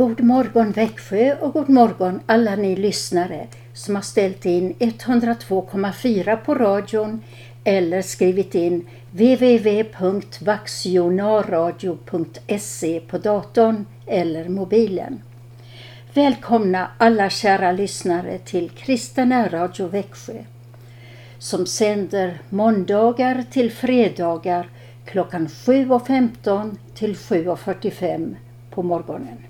God morgon Växjö och god morgon alla ni lyssnare som har ställt in 102,4 på radion eller skrivit in www.vaxjonarradio.se på datorn eller mobilen. Välkomna alla kära lyssnare till Kristen Radio Växjö som sänder måndagar till fredagar klockan 7.15 till 7.45 på morgonen.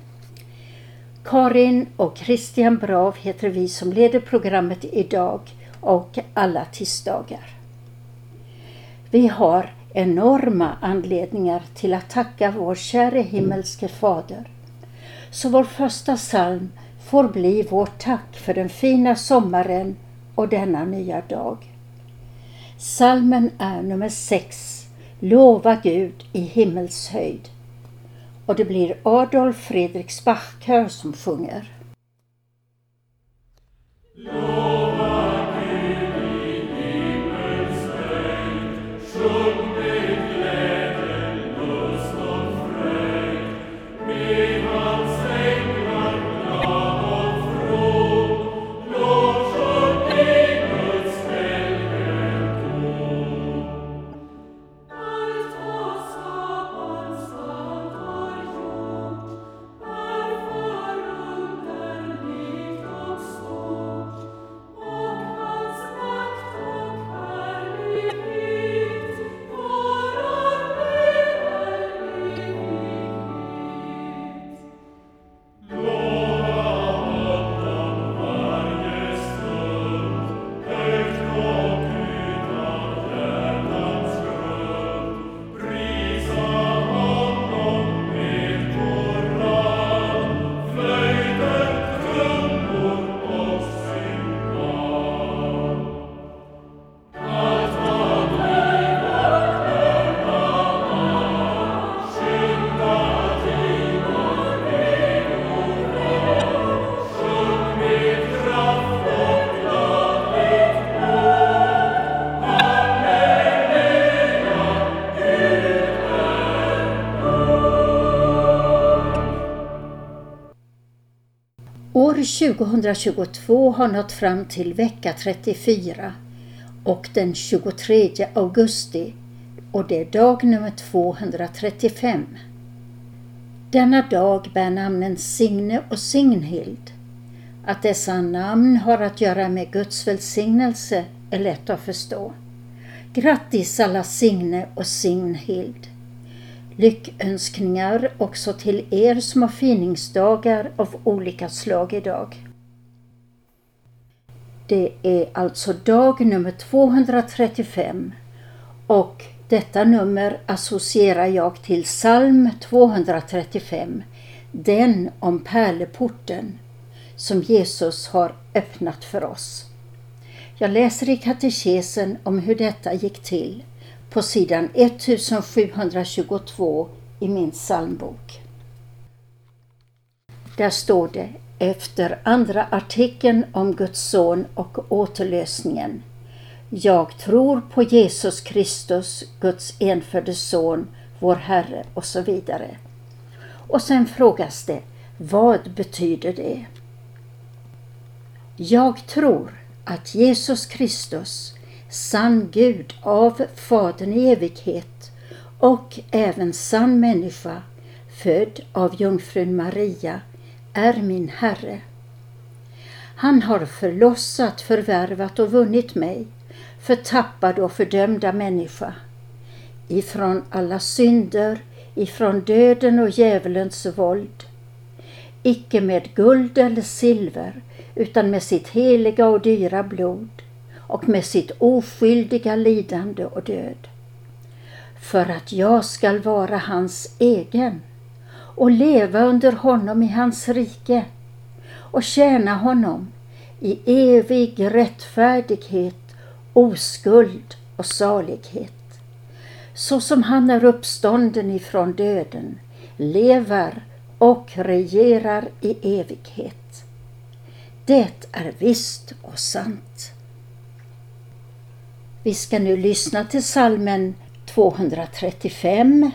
Karin och Christian Brav heter vi som leder programmet idag och alla tisdagar. Vi har enorma anledningar till att tacka vår käre himmelske Fader. Så vår första psalm får bli vårt tack för den fina sommaren och denna nya dag. Salmen är nummer 6, Lova Gud i himmelshöjd. Och det blir Adolf Fredriks Bachkör som sjunger. År 2022 har nått fram till vecka 34 och den 23 augusti och det är dag nummer 235. Denna dag bär namnen Signe och Signhild. Att dessa namn har att göra med Guds välsignelse är lätt att förstå. Grattis alla Signe och Signhild! Lyckönskningar också till er som har finingsdagar av olika slag idag. Det är alltså dag nummer 235 och detta nummer associerar jag till psalm 235, den om pärleporten som Jesus har öppnat för oss. Jag läser i katekesen om hur detta gick till på sidan 1722 i min psalmbok. Där står det efter andra artikeln om Guds son och återlösningen. Jag tror på Jesus Kristus, Guds enfödde son, vår Herre och så vidare. Och sen frågas det, vad betyder det? Jag tror att Jesus Kristus sann Gud av Fadern i evighet och även sann människa, född av jungfrun Maria, är min Herre. Han har förlossat, förvärvat och vunnit mig, förtappad och fördömda människa, ifrån alla synder, ifrån döden och djävulens våld, icke med guld eller silver, utan med sitt heliga och dyra blod, och med sitt oskyldiga lidande och död. För att jag skall vara hans egen och leva under honom i hans rike och tjäna honom i evig rättfärdighet, oskuld och salighet. Så som han är uppstånden ifrån döden, lever och regerar i evighet. Det är visst och sant. Vi ska nu lyssna till salmen 235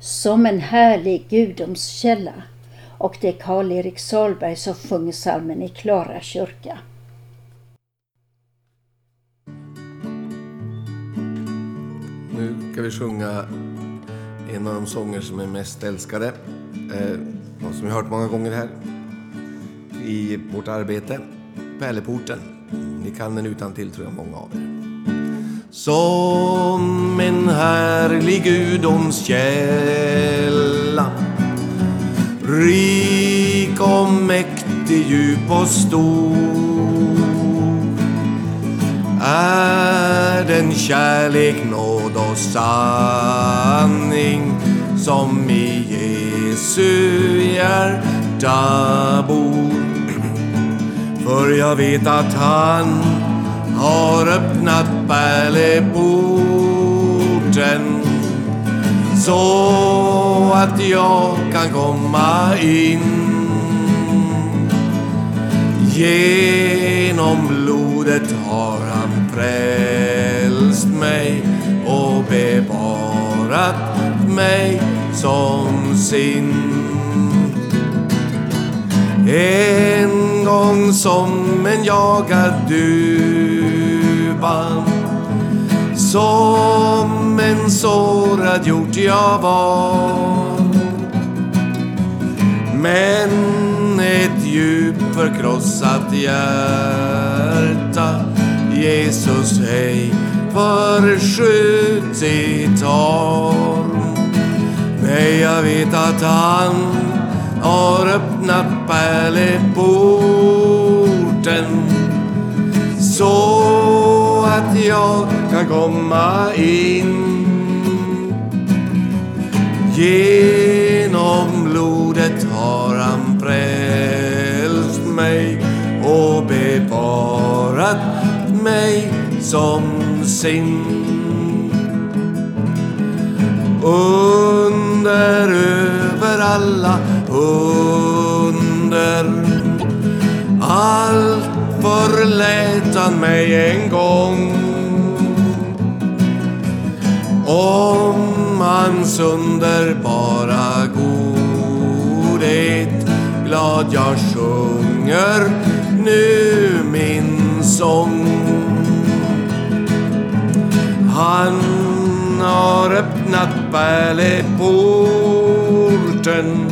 Som en härlig gudomskälla och det är Karl-Erik Salberg som sjunger salmen i Klara kyrka. Nu ska vi sjunga en av de sånger som är mest älskade eh, och som vi har hört många gånger här i vårt arbete, Pärleporten. Ni kan den utan till tror jag många av er. Som en härlig gudomskälla Rik och mäktig, djup och stor är den kärlek, nåd och sanning som i Jesu hjärta bor. För jag vet att han har öppnat pärleporten så att jag kan komma in. Genom blodet har han frälst mig och bevarat mig som sin. En gång som en jagad duva som en sårad hjort jag var. Men ett djupt förkrossat hjärta Jesus ej förskjutit har. Nej, jag vet att han har öppnat pärleporten så att jag kan komma in. Genom blodet har han frälst mig och bevarat mig som sin. Under över alla under allt förlät han mig en gång om hans underbara godhet glad jag sjunger nu min sång. Han har öppnat pärleporten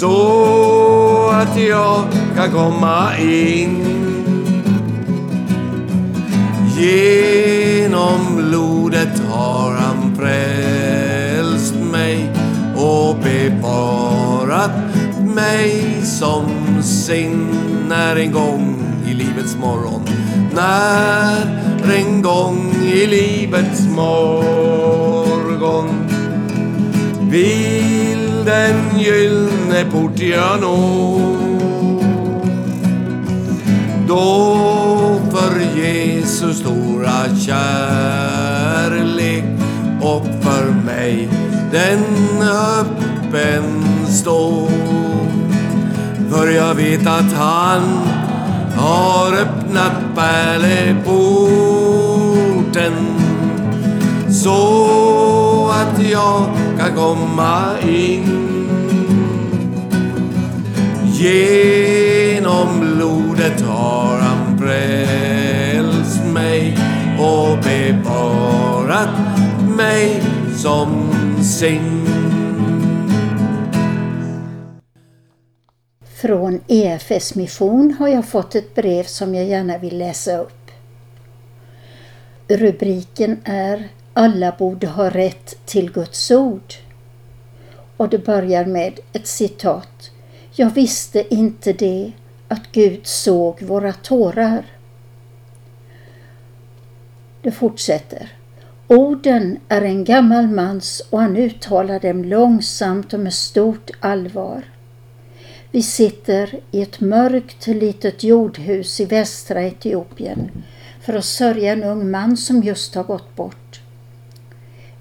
så att jag kan komma in. Genom blodet har han frälst mig och bevarat mig som sin när en gång i livets morgon när en gång i livets morgon vill den gyllne port jag nå då för Jesus stora kärlek och för mig den öppen står. För jag vet att han har öppnat pärleporten så att jag kan komma in. Genom blodet har han frälst mig och bevarat mig som sin. Från EFS mission har jag fått ett brev som jag gärna vill läsa upp. Rubriken är Alla borde ha rätt till Guds ord. Och det börjar med ett citat. Jag visste inte det, att Gud såg våra tårar. Det fortsätter. Orden är en gammal mans och han uttalar dem långsamt och med stort allvar. Vi sitter i ett mörkt litet jordhus i västra Etiopien för att sörja en ung man som just har gått bort.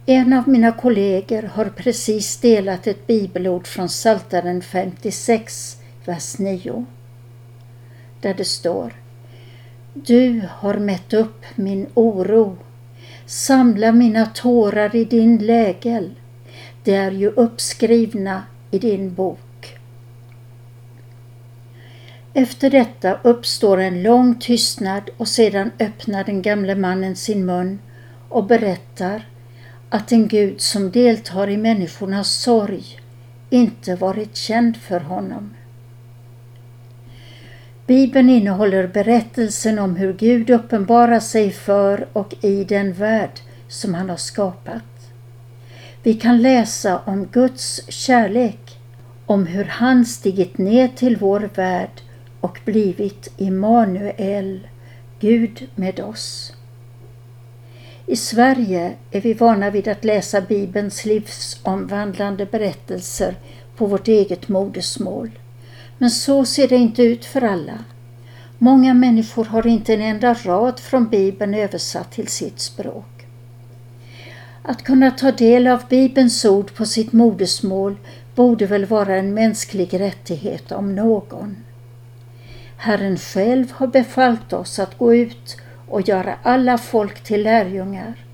En av mina kollegor har precis delat ett bibelord från Psaltaren 56, vers 9. Där det står Du har mätt upp min oro. Samla mina tårar i din lägel. De är ju uppskrivna i din bok. Efter detta uppstår en lång tystnad och sedan öppnar den gamle mannen sin mun och berättar att en Gud som deltar i människornas sorg inte varit känd för honom. Bibeln innehåller berättelsen om hur Gud uppenbarar sig för och i den värld som han har skapat. Vi kan läsa om Guds kärlek, om hur han stigit ner till vår värld och blivit Immanuel, Gud med oss. I Sverige är vi vana vid att läsa Bibelns livsomvandlande berättelser på vårt eget modersmål. Men så ser det inte ut för alla. Många människor har inte en enda rad från Bibeln översatt till sitt språk. Att kunna ta del av Bibelns ord på sitt modersmål borde väl vara en mänsklig rättighet om någon. Herren själv har befallt oss att gå ut och göra alla folk till lärjungar.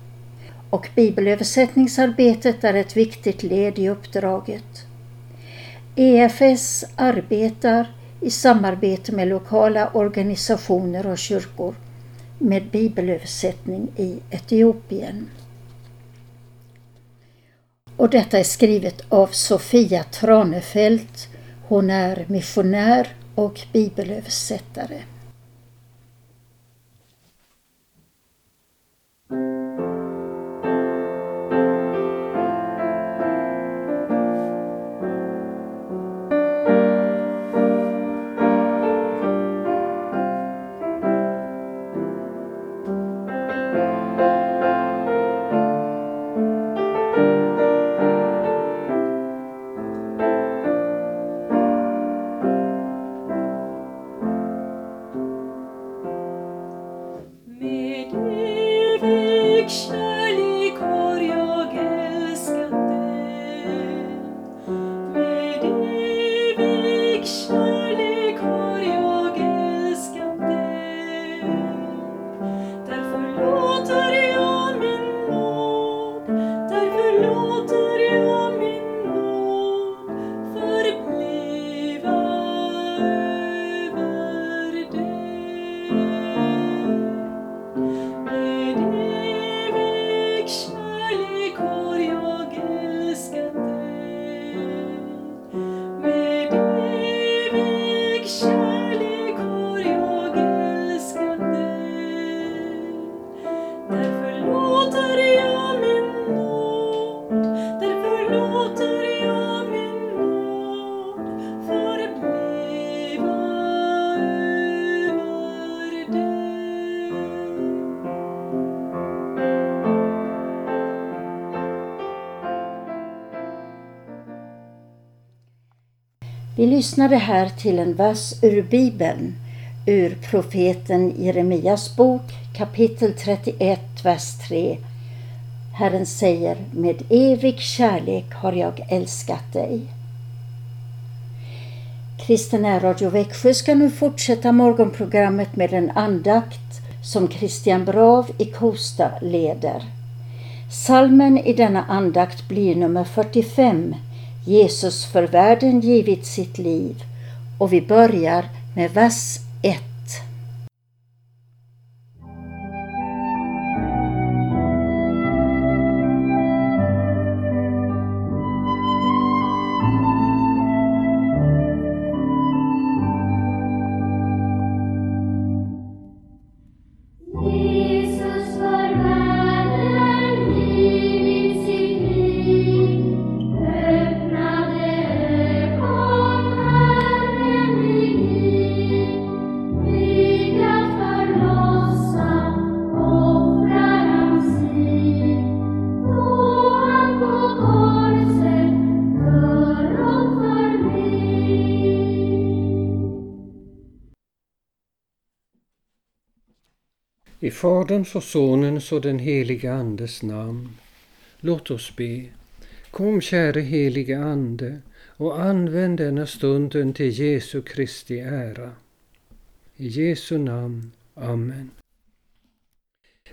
Och bibelöversättningsarbetet är ett viktigt led i uppdraget. EFS arbetar i samarbete med lokala organisationer och kyrkor med bibelöversättning i Etiopien. Och detta är skrivet av Sofia Tranefelt. Hon är missionär och bibelöversättare. Lyssnade här till en vers ur Bibeln, ur profeten Jeremias bok kapitel 31, vers 3. Herren säger, med evig kärlek har jag älskat dig. Kristen Radio Växjö ska nu fortsätta morgonprogrammet med en andakt som Christian Brav i Kosta leder. Salmen i denna andakt blir nummer 45 Jesus för världen givit sitt liv och vi börjar med vers I Faderns och Sonens och den helige Andes namn. Låt oss be. Kom käre helige Ande och använd denna stunden till Jesu Kristi ära. I Jesu namn. Amen.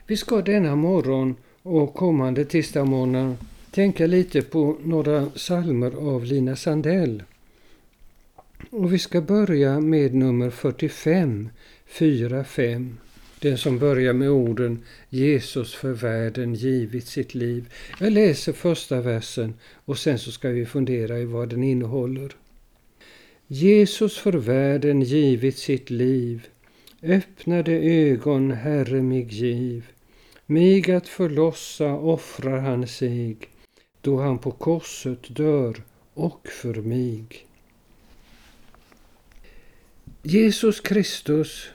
Vi ska denna morgon och kommande tisdagsmorgnar tänka lite på några salmer av Lina Sandell. Och vi ska börja med nummer 45, 4-5. Den som börjar med orden Jesus för världen givit sitt liv. Jag läser första versen och sen så ska vi fundera i vad den innehåller. Jesus för världen givit sitt liv. Öppnade ögon, Herre mig giv. Mig att förlossa offrar han sig, då han på korset dör och för mig. Jesus Kristus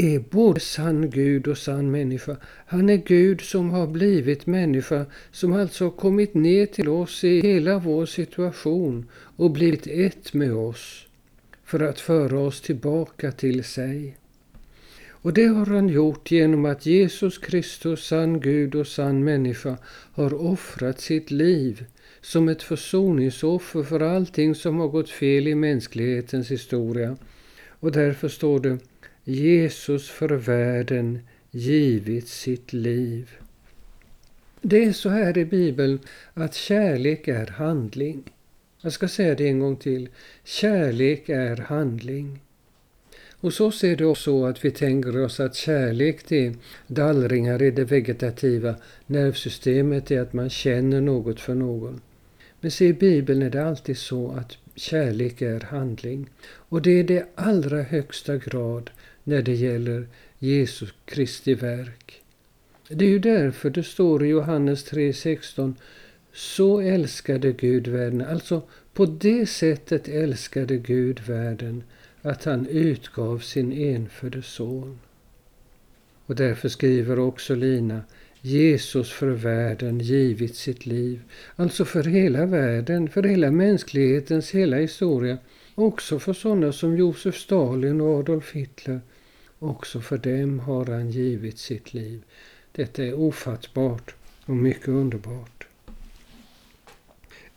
är både sann Gud och sann människa. Han är Gud som har blivit människa, som alltså har kommit ner till oss i hela vår situation och blivit ett med oss för att föra oss tillbaka till sig. Och det har han gjort genom att Jesus Kristus, sann Gud och sann människa, har offrat sitt liv som ett försoningsoffer för allting som har gått fel i mänsklighetens historia. Och därför står det Jesus för världen givit sitt liv. Det är så här i Bibeln att kärlek är handling. Jag ska säga det en gång till. Kärlek är handling. Och så ser det också så att vi tänker oss att kärlek det är dallringar i det vegetativa nervsystemet, är att man känner något för någon. Men se, i Bibeln är det alltid så att kärlek är handling. Och det är det allra högsta grad när det gäller Jesus Kristi verk. Det är ju därför det står i Johannes 3.16 Så älskade Gud världen. Alltså på det sättet älskade Gud världen att han utgav sin enfödde son. Och därför skriver också Lina Jesus för världen givit sitt liv. Alltså för hela världen, för hela mänsklighetens hela historia. Också för sådana som Josef Stalin och Adolf Hitler. Också för dem har han givit sitt liv. Detta är ofattbart och mycket underbart.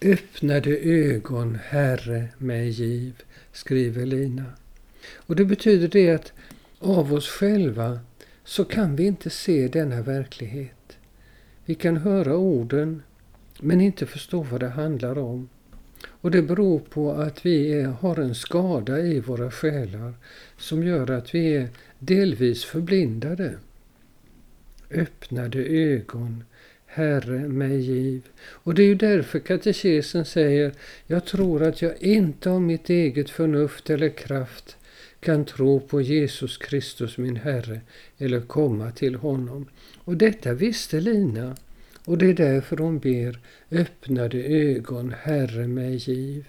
Öppnade ögon, Herre, mig giv, skriver Lina. Och det betyder det att av oss själva så kan vi inte se denna verklighet. Vi kan höra orden men inte förstå vad det handlar om. Och det beror på att vi är, har en skada i våra själar som gör att vi är delvis förblindade. Öppnade ögon, Herre mig giv. Och det är ju därför katekesen säger, jag tror att jag inte av mitt eget förnuft eller kraft kan tro på Jesus Kristus min Herre eller komma till honom. Och detta visste Lina och det är därför hon ber öppnade ögon, Herre mig giv.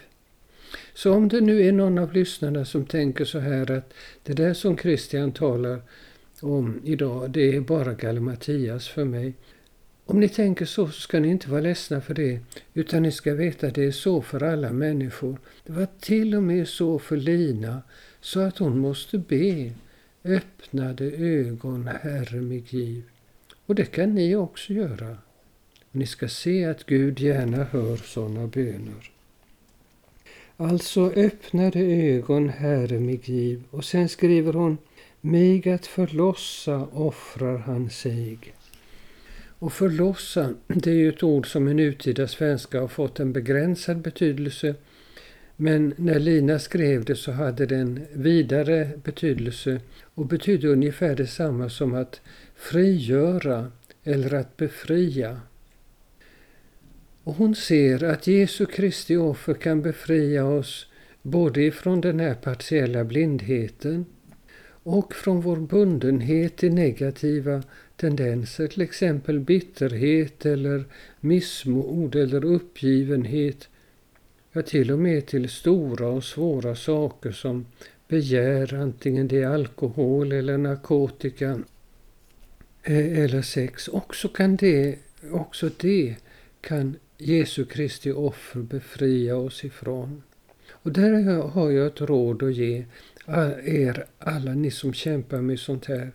Så om det nu är någon av lyssnarna som tänker så här att det där som Kristian talar om idag, det är bara Gallimatias för mig. Om ni tänker så, så ska ni inte vara ledsna för det, utan ni ska veta att det är så för alla människor. Det var till och med så för Lina, så att hon måste be. Öppnade ögon, Herre mig giv. Och det kan ni också göra. Ni ska se att Gud gärna hör sådana böner. Alltså öppnade ögon, Herre mig giv. Och sen skriver hon, mig att förlossa offrar han sig. Och förlossa, det är ju ett ord som i nutida svenska har fått en begränsad betydelse. Men när Lina skrev det så hade det en vidare betydelse och betydde ungefär detsamma som att frigöra eller att befria. Och hon ser att Jesu Kristi offer kan befria oss både ifrån den här partiella blindheten och från vår bundenhet till negativa tendenser, till exempel bitterhet eller missmod eller uppgivenhet. Ja, till och med till stora och svåra saker som begär, antingen det är alkohol eller narkotika eh, eller sex. Också, kan det, också det kan Jesu Kristi offer befria oss ifrån. Och där har jag ett råd att ge er alla ni som kämpar med sånt här.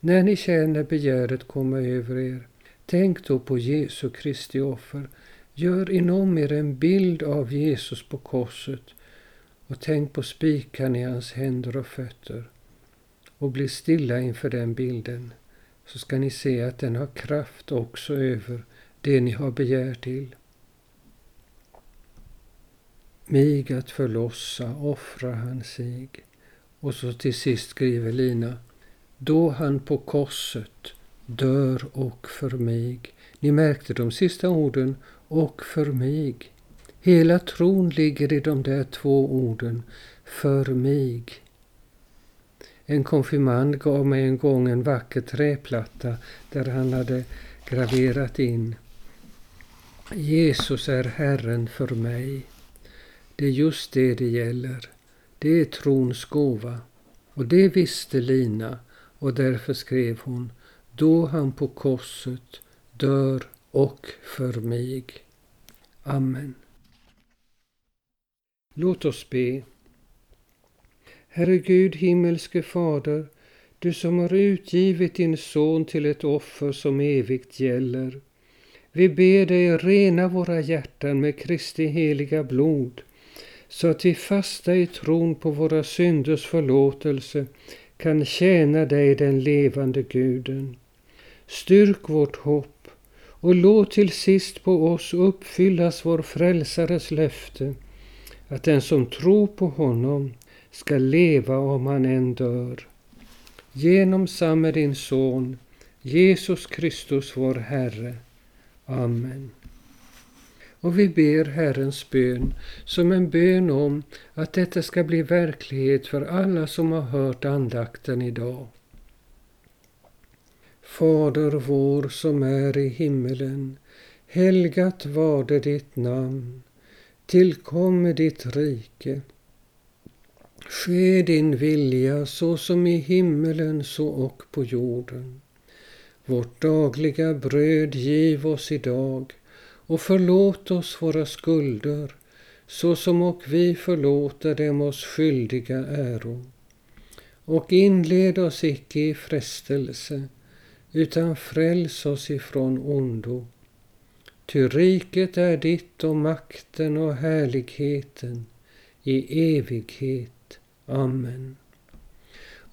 När ni känner begäret komma över er, tänk då på Jesu Kristi offer. Gör inom er en bild av Jesus på korset och tänk på spikarna i hans händer och fötter. Och bli stilla inför den bilden, så ska ni se att den har kraft också över det ni har begär till. mig att förlossa offrar han sig. Och så till sist skriver Lina, då han på korset dör och för mig. Ni märkte de sista orden, och för mig. Hela tron ligger i de där två orden, för mig. En konfirmand gav mig en gång en vacker träplatta där han hade graverat in Jesus är Herren för mig. Det är just det det gäller. Det är trons gåva. Och det visste Lina och därför skrev hon Då han på korset dör och för mig. Amen. Låt oss be. Herre Gud, himmelske Fader, du som har utgivit din son till ett offer som evigt gäller. Vi ber dig rena våra hjärtan med Kristi heliga blod, så att vi fasta i tron på våra synders förlåtelse kan tjäna dig, den levande Guden. Styrk vårt hopp och låt till sist på oss uppfyllas vår frälsares löfte, att den som tror på honom ska leva om han än dör. Genom samme din son, Jesus Kristus vår Herre. Amen. Och vi ber Herrens bön som en bön om att detta ska bli verklighet för alla som har hört andakten idag. Fader vår som är i himmelen. Helgat varde ditt namn. Tillkomme ditt rike. Ske din vilja så som i himmelen så och på jorden. Vårt dagliga bröd giv oss idag och förlåt oss våra skulder så som och vi förlåter dem oss skyldiga äro. Och inled oss icke i frestelse utan fräls oss ifrån ondo. Ty riket är ditt och makten och härligheten i evighet. Amen.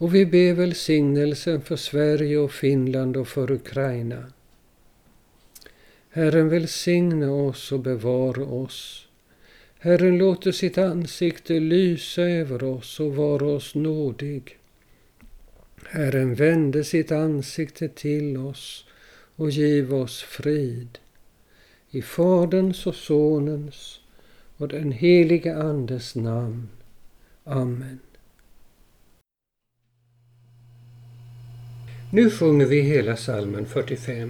Och vi ber välsignelsen för Sverige och Finland och för Ukraina. Herren välsigne oss och bevara oss. Herren låter sitt ansikte lysa över oss och vara oss nådig. Herren vände sitt ansikte till oss och giv oss frid. I Faderns och Sonens och den helige Andes namn. Amen. Nu sjunger vi hela salmen 45.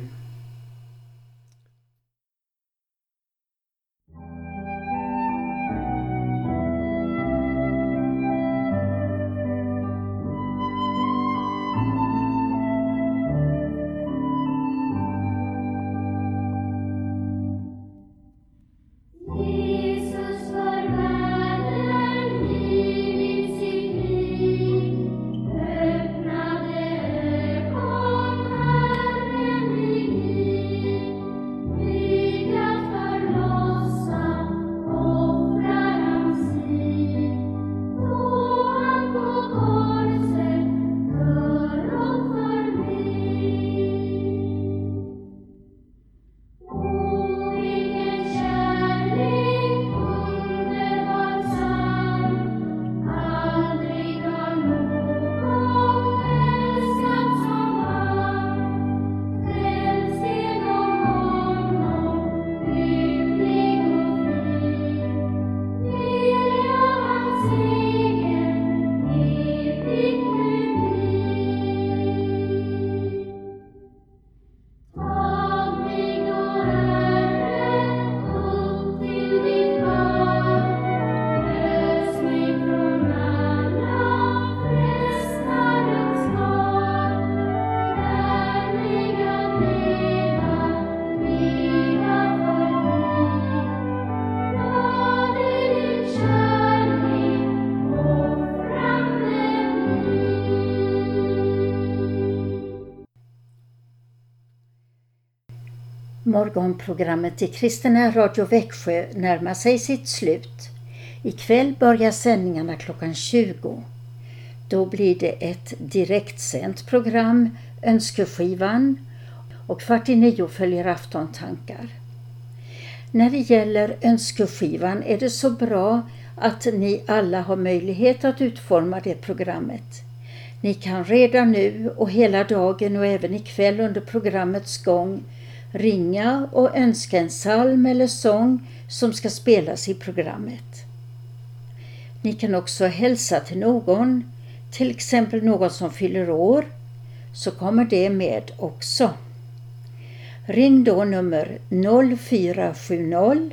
Morgonprogrammet i Kristina Radio Växjö närmar sig sitt slut. Ikväll börjar sändningarna klockan 20. Då blir det ett direktsänt program, Önskeskivan, och kvart i nio följer aftontankar. När det gäller önskeskivan är det så bra att ni alla har möjlighet att utforma det programmet. Ni kan redan nu och hela dagen och även ikväll under programmets gång ringa och önska en psalm eller sång som ska spelas i programmet. Ni kan också hälsa till någon, till exempel någon som fyller år, så kommer det med också. Ring då nummer 0470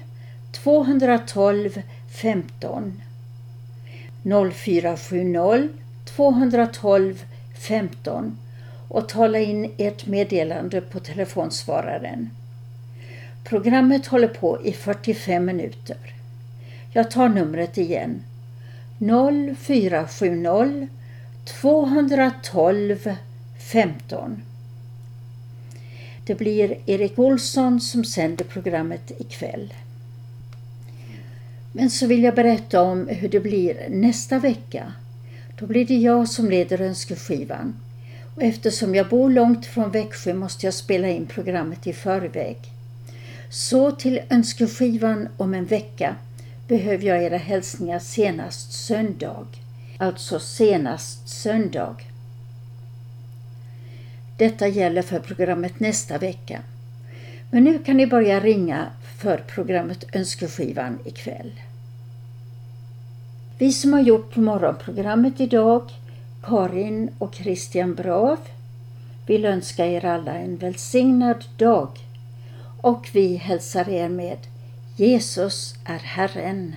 212 15 0470 212 15 och tala in ert meddelande på telefonsvararen. Programmet håller på i 45 minuter. Jag tar numret igen. 0470 212 15. Det blir Erik Olsson som sänder programmet ikväll. Men så vill jag berätta om hur det blir nästa vecka. Då blir det jag som leder önskeskivan. Och eftersom jag bor långt från Växjö måste jag spela in programmet i förväg. Så till önskeskivan om en vecka behöver jag era hälsningar senast söndag. Alltså senast söndag. Detta gäller för programmet nästa vecka. Men nu kan ni börja ringa för programmet Önskeskivan ikväll. Vi som har gjort morgonprogrammet idag, Karin och Christian Brav, vill önska er alla en välsignad dag och vi hälsar er med Jesus är Herren.